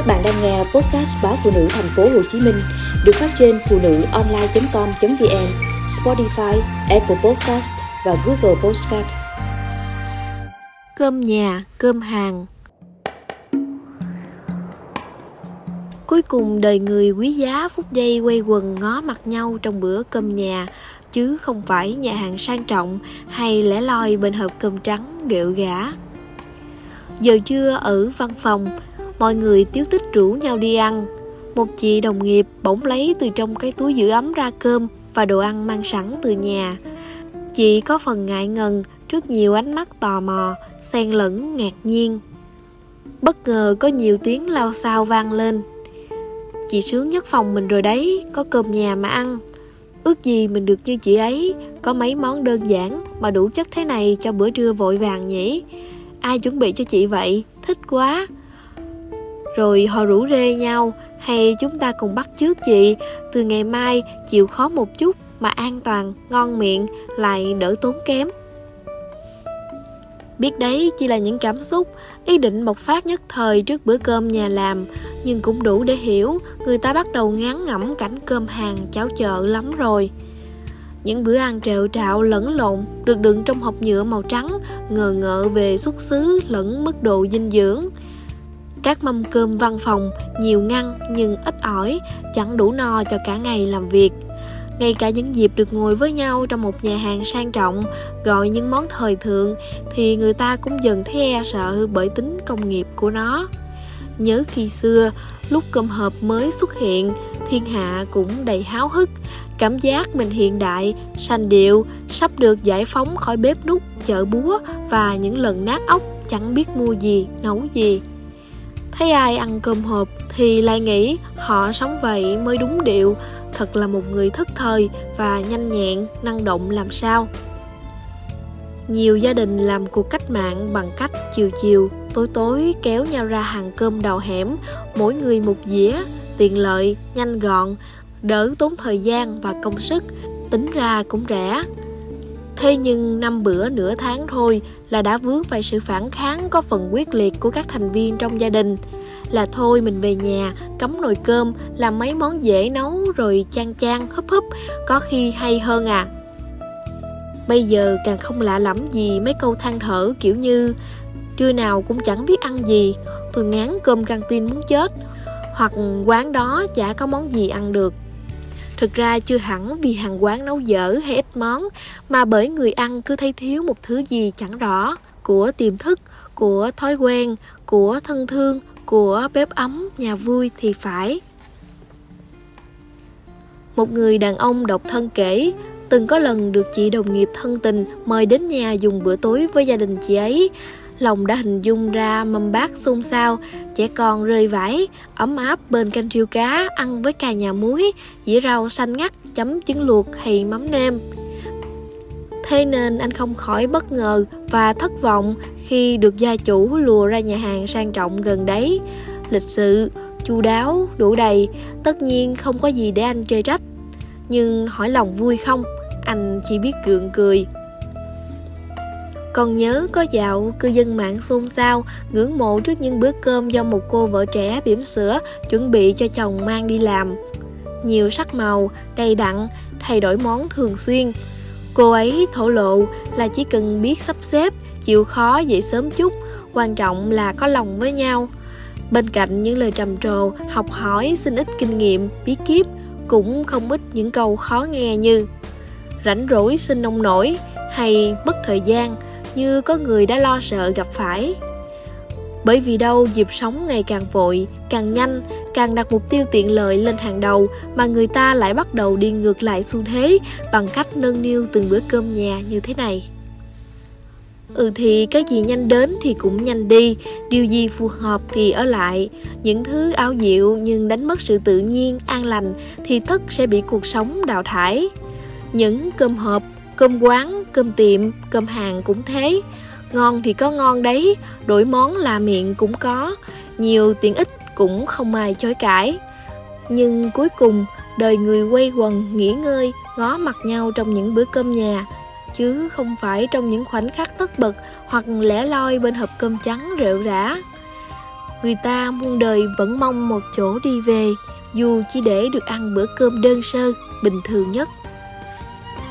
Các bạn đang nghe podcast báo phụ nữ thành phố Hồ Chí Minh được phát trên phụ nữ online.com.vn, Spotify, Apple Podcast và Google Podcast. Cơm nhà, cơm hàng. Cuối cùng đời người quý giá phút giây quay quần ngó mặt nhau trong bữa cơm nhà chứ không phải nhà hàng sang trọng hay lẻ loi bên hộp cơm trắng điệu gã. Giờ trưa ở văn phòng, mọi người tiếu tích rủ nhau đi ăn. Một chị đồng nghiệp bỗng lấy từ trong cái túi giữ ấm ra cơm và đồ ăn mang sẵn từ nhà. Chị có phần ngại ngần trước nhiều ánh mắt tò mò, xen lẫn ngạc nhiên. Bất ngờ có nhiều tiếng lao sao vang lên. Chị sướng nhất phòng mình rồi đấy, có cơm nhà mà ăn. Ước gì mình được như chị ấy, có mấy món đơn giản mà đủ chất thế này cho bữa trưa vội vàng nhỉ. Ai chuẩn bị cho chị vậy? Thích quá. Rồi họ rủ rê nhau, hay chúng ta cùng bắt trước chị, từ ngày mai chịu khó một chút mà an toàn, ngon miệng, lại đỡ tốn kém. Biết đấy chỉ là những cảm xúc, ý định bộc phát nhất thời trước bữa cơm nhà làm, nhưng cũng đủ để hiểu người ta bắt đầu ngán ngẩm cảnh cơm hàng cháo chợ lắm rồi. Những bữa ăn trèo trạo lẫn lộn được đựng trong hộp nhựa màu trắng, ngờ ngợ về xuất xứ lẫn mức độ dinh dưỡng. Các mâm cơm văn phòng nhiều ngăn nhưng ít ỏi, chẳng đủ no cho cả ngày làm việc. Ngay cả những dịp được ngồi với nhau trong một nhà hàng sang trọng, gọi những món thời thượng thì người ta cũng dần thấy e sợ bởi tính công nghiệp của nó. Nhớ khi xưa, lúc cơm hộp mới xuất hiện, thiên hạ cũng đầy háo hức, cảm giác mình hiện đại, sanh điệu, sắp được giải phóng khỏi bếp nút, chợ búa và những lần nát ốc chẳng biết mua gì, nấu gì. Thấy ai ăn cơm hộp thì lại nghĩ họ sống vậy mới đúng điệu, thật là một người thức thời và nhanh nhẹn, năng động làm sao. Nhiều gia đình làm cuộc cách mạng bằng cách chiều chiều, tối tối kéo nhau ra hàng cơm đầu hẻm, mỗi người một dĩa, tiện lợi, nhanh gọn, đỡ tốn thời gian và công sức, tính ra cũng rẻ. Thế nhưng năm bữa nửa tháng thôi là đã vướng phải sự phản kháng có phần quyết liệt của các thành viên trong gia đình. Là thôi mình về nhà, cắm nồi cơm, làm mấy món dễ nấu rồi chan chan húp húp, có khi hay hơn à. Bây giờ càng không lạ lắm gì mấy câu than thở kiểu như Trưa nào cũng chẳng biết ăn gì, tôi ngán cơm căng tin muốn chết Hoặc quán đó chả có món gì ăn được Thực ra chưa hẳn vì hàng quán nấu dở hay ít món Mà bởi người ăn cứ thấy thiếu một thứ gì chẳng rõ. Của tiềm thức, của thói quen, của thân thương, của bếp ấm, nhà vui thì phải. Một người đàn ông độc thân kể Từng có lần được chị đồng nghiệp thân tình mời đến nhà dùng bữa tối với gia đình chị ấy lòng đã hình dung ra mâm bát xôn xao, trẻ con rơi vải, ấm áp bên canh riêu cá ăn với cà nhà muối, dĩa rau xanh ngắt chấm trứng luộc hay mắm nêm. Thế nên anh không khỏi bất ngờ và thất vọng khi được gia chủ lùa ra nhà hàng sang trọng gần đấy. Lịch sự, chu đáo, đủ đầy, tất nhiên không có gì để anh chê trách. Nhưng hỏi lòng vui không, anh chỉ biết gượng cười. Còn nhớ có dạo cư dân mạng xôn xao, ngưỡng mộ trước những bữa cơm do một cô vợ trẻ bỉm sữa chuẩn bị cho chồng mang đi làm. Nhiều sắc màu, đầy đặn, thay đổi món thường xuyên. Cô ấy thổ lộ là chỉ cần biết sắp xếp, chịu khó dậy sớm chút, quan trọng là có lòng với nhau. Bên cạnh những lời trầm trồ, học hỏi, xin ít kinh nghiệm, bí kíp, cũng không ít những câu khó nghe như rảnh rỗi xin nông nổi hay mất thời gian như có người đã lo sợ gặp phải. Bởi vì đâu dịp sống ngày càng vội, càng nhanh, càng đặt mục tiêu tiện lợi lên hàng đầu mà người ta lại bắt đầu đi ngược lại xu thế bằng cách nâng niu từng bữa cơm nhà như thế này. Ừ thì cái gì nhanh đến thì cũng nhanh đi, điều gì phù hợp thì ở lại. Những thứ ao diệu nhưng đánh mất sự tự nhiên, an lành thì tất sẽ bị cuộc sống đào thải. Những cơm hộp cơm quán, cơm tiệm, cơm hàng cũng thế. Ngon thì có ngon đấy, đổi món là miệng cũng có, nhiều tiện ích cũng không ai chối cãi. Nhưng cuối cùng, đời người quay quần, nghỉ ngơi, ngó mặt nhau trong những bữa cơm nhà. Chứ không phải trong những khoảnh khắc tất bật hoặc lẻ loi bên hộp cơm trắng rệu rã. Người ta muôn đời vẫn mong một chỗ đi về, dù chỉ để được ăn bữa cơm đơn sơ, bình thường nhất.